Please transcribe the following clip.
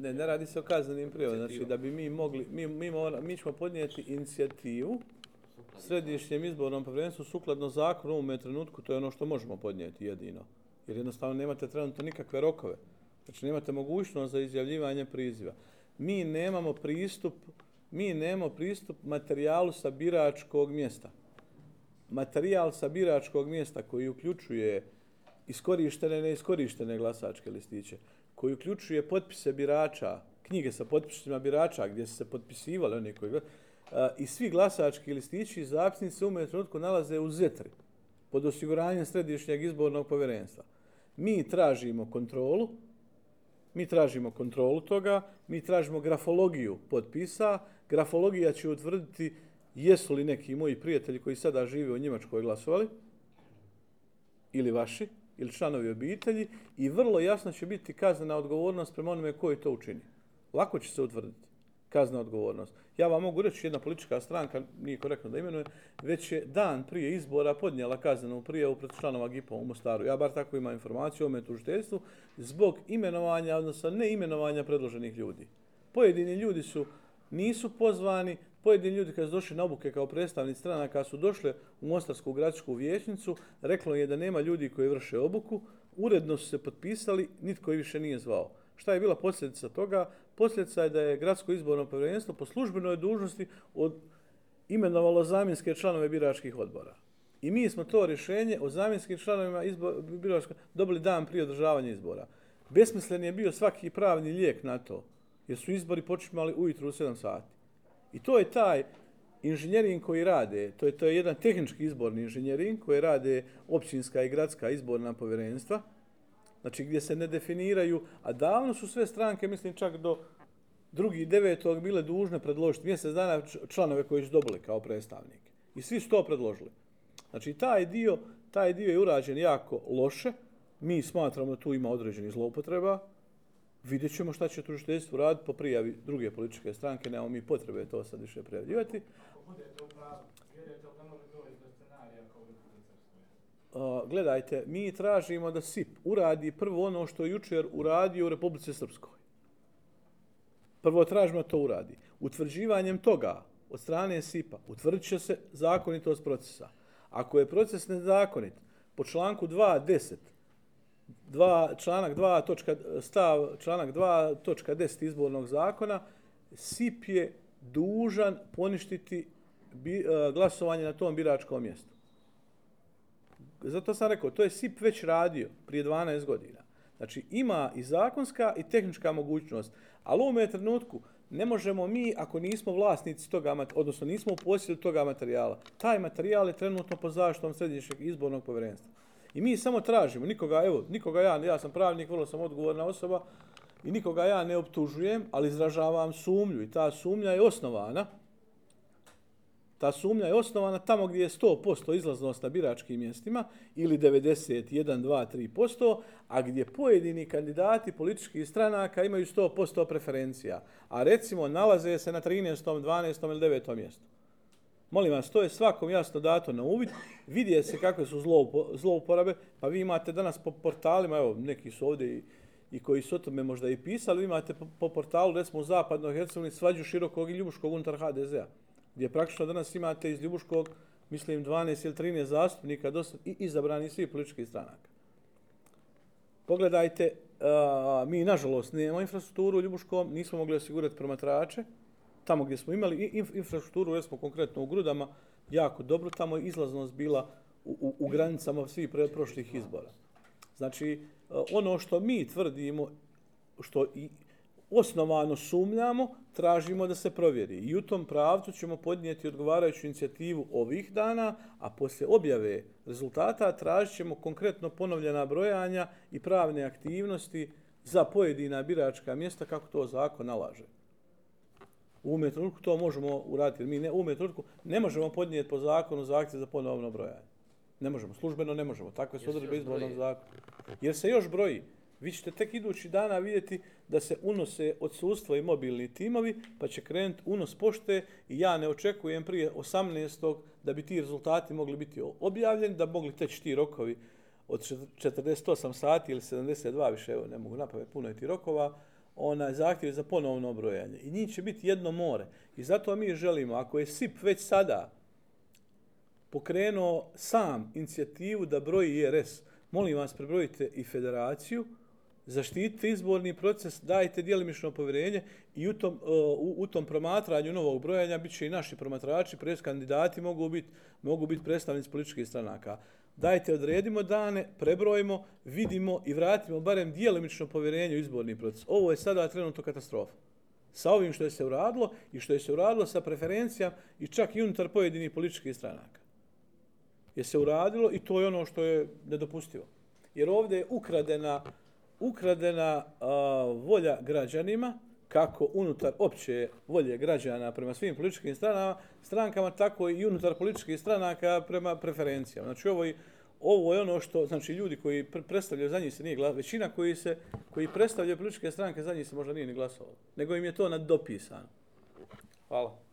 Ne, ne radi se o kaznenim prijavama. Znači da bi mi mogli, mi, mi, mora, mi ćemo podnijeti inicijativu središnjem izbornom povjerenstvu sukladno zakonu u trenutku, to je ono što možemo podnijeti jedino. Jer jednostavno nemate trenutno nikakve rokove. Znači nemate mogućnost za izjavljivanje priziva. Mi nemamo pristup, mi nemamo pristup materijalu sa biračkog mjesta. Materijal sa biračkog mjesta koji uključuje iskorištene i neiskorištene glasačke listiće, koji uključuje potpise birača, knjige sa potpisima birača gdje su se potpisivali oni koji i svi glasački listići i zapisnice u trenutku nalaze u zetri pod osiguranjem središnjeg izbornog povjerenstva. Mi tražimo kontrolu, mi tražimo kontrolu toga, mi tražimo grafologiju potpisa, grafologija će utvrditi jesu li neki moji prijatelji koji sada žive u Njemačkoj glasovali, ili vaši, ili članovi obitelji, i vrlo jasno će biti kaznena odgovornost prema onome koji to učini. Lako će se utvrditi kazna odgovornost. Ja vam mogu reći, jedna politička stranka, nije korektno da imenuje, već je dan prije izbora podnijela kaznenu prijavu pred članova GIPA u Mostaru. Ja bar tako imam informaciju o metužiteljstvu zbog imenovanja, odnosno neimenovanja predloženih ljudi. Pojedini ljudi su nisu pozvani, pojedini ljudi kad su došli na obuke kao predstavnici strana, kad su došli u Mostarsku gradsku vijećnicu, reklo je da nema ljudi koji vrše obuku, uredno su se potpisali, nitko ih više nije zvao. Šta je bila posljedica toga? Posljedica je da je gradsko izborno povjerenstvo po službenoj dužnosti od imenovalo zamjenske članove biračkih odbora. I mi smo to rješenje o zamjenskim članovima biračka dobili dan prije održavanja izbora. Besmislen je bio svaki pravni lijek na to, jer su izbori počinjali ujutru u 7 sati. I to je taj inženjering koji rade, to je, to je jedan tehnički izborni inženjering koji rade općinska i gradska izborna povjerenstva, znači gdje se ne definiraju, a davno su sve stranke, mislim čak do drugi devetog bile dužne predložiti mjesec dana članove koji su dobili kao predstavnike. I svi su to predložili. Znači taj dio, taj dio je urađen jako loše. Mi smatramo da tu ima određeni zloupotreba. Vidjet ćemo šta će tužiteljstvo raditi po prijavi druge političke stranke. Nemamo mi potrebe to sad više prijavljivati. Ako gledajte, mi tražimo da SIP uradi prvo ono što je jučer uradio u Republice Srpskoj. Prvo tražimo da to uradi. Utvrđivanjem toga od strane SIP-a utvrdit će se zakonitost procesa. Ako je proces nezakonit, po članku 2.10, 2, članak 2, točka, stav, članak 2, točka 10 izbornog zakona, SIP je dužan poništiti bi, uh, glasovanje na tom biračkom mjestu zato sam rekao, to je SIP već radio prije 12 godina. Znači, ima i zakonska i tehnička mogućnost, ali u ovom trenutku ne možemo mi, ako nismo vlasnici toga, odnosno nismo u posjedu toga materijala, taj materijal je trenutno po zaštitom središnjeg izbornog povjerenstva. I mi samo tražimo, nikoga, evo, nikoga ja, ja sam pravnik, vrlo sam odgovorna osoba, i nikoga ja ne optužujem, ali izražavam sumnju i ta sumnja je osnovana, ta sumnja je osnovana tamo gdje je 100% izlaznost na biračkim mjestima ili 91, 2, 3%, a gdje pojedini kandidati političkih stranaka imaju 100% preferencija, a recimo nalaze se na 13., 12. ili 9. mjestu. Molim vas, to je svakom jasno dato na uvid, Vidje se kakve su zlouporabe, pa vi imate danas po portalima, evo, neki su ovdje i, i koji su o tome možda i pisali, vi imate po, po portalu, recimo u zapadnoj Hercegovini, svađu širokog i ljubuškog unutar HDZ-a gdje praktično danas imate iz Ljubuškog, mislim, 12 ili 13 zastupnika dosta, i izabrani svi politički stranaka. Pogledajte, a, mi nažalost nemamo infrastrukturu u Ljubuškom, nismo mogli osigurati promatrače, tamo gdje smo imali inf infrastrukturu, jesmo konkretno u Grudama, jako dobro, tamo je izlaznost bila u, u, u granicama svih prošlih izbora. Znači, e, ono što mi tvrdimo, što i, osnovano sumnjamo, tražimo da se provjeri. I u tom pravcu ćemo podnijeti odgovarajuću inicijativu ovih dana, a poslije objave rezultata tražit ćemo konkretno ponovljena brojanja i pravne aktivnosti za pojedina biračka mjesta kako to zakon nalaže. U ume trenutku to možemo uraditi, mi ne, u ume trenutku ne možemo podnijeti po zakonu zahtjev za ponovno brojanje. Ne možemo, službeno ne možemo, takve su odredbe izbornog zakona. Jer se još broji vi ćete tek idući dana vidjeti da se unose odsustvo i mobilni timovi, pa će krenuti unos pošte i ja ne očekujem prije 18. da bi ti rezultati mogli biti objavljeni, da mogli teći ti rokovi od 48 sati ili 72, više evo, ne mogu napraviti puno je ti rokova, ona zahtjev za ponovno brojanje. I njih će biti jedno more. I zato mi želimo, ako je SIP već sada pokrenuo sam inicijativu da broji IRS, molim vas, prebrojite i federaciju, zaštitite izborni proces, dajte dijelimično povjerenje i u tom, e, u, u tom promatranju novog brojanja bit će i naši promatrači, pres kandidati mogu biti mogu biti predstavnici političkih stranaka. Dajte, odredimo dane, prebrojimo, vidimo i vratimo barem dijelimično povjerenje u izborni proces. Ovo je sada trenutno katastrofa. Sa ovim što je se uradilo i što je se uradilo sa preferencijama i čak i unutar pojedinih političkih stranaka. Je se uradilo i to je ono što je nedopustivo. Jer ovdje je ukradena ukradena a, volja građanima, kako unutar opće volje građana prema svim političkim stranama, strankama, tako i unutar političkih stranaka prema preferencijama. Znači ovo je, ovo je ono što, znači ljudi koji predstavljaju za njih se nije glasovalo, većina koji se koji predstavljaju političke stranke za njih se možda nije ni glasovalo, nego im je to nadopisano. Hvala.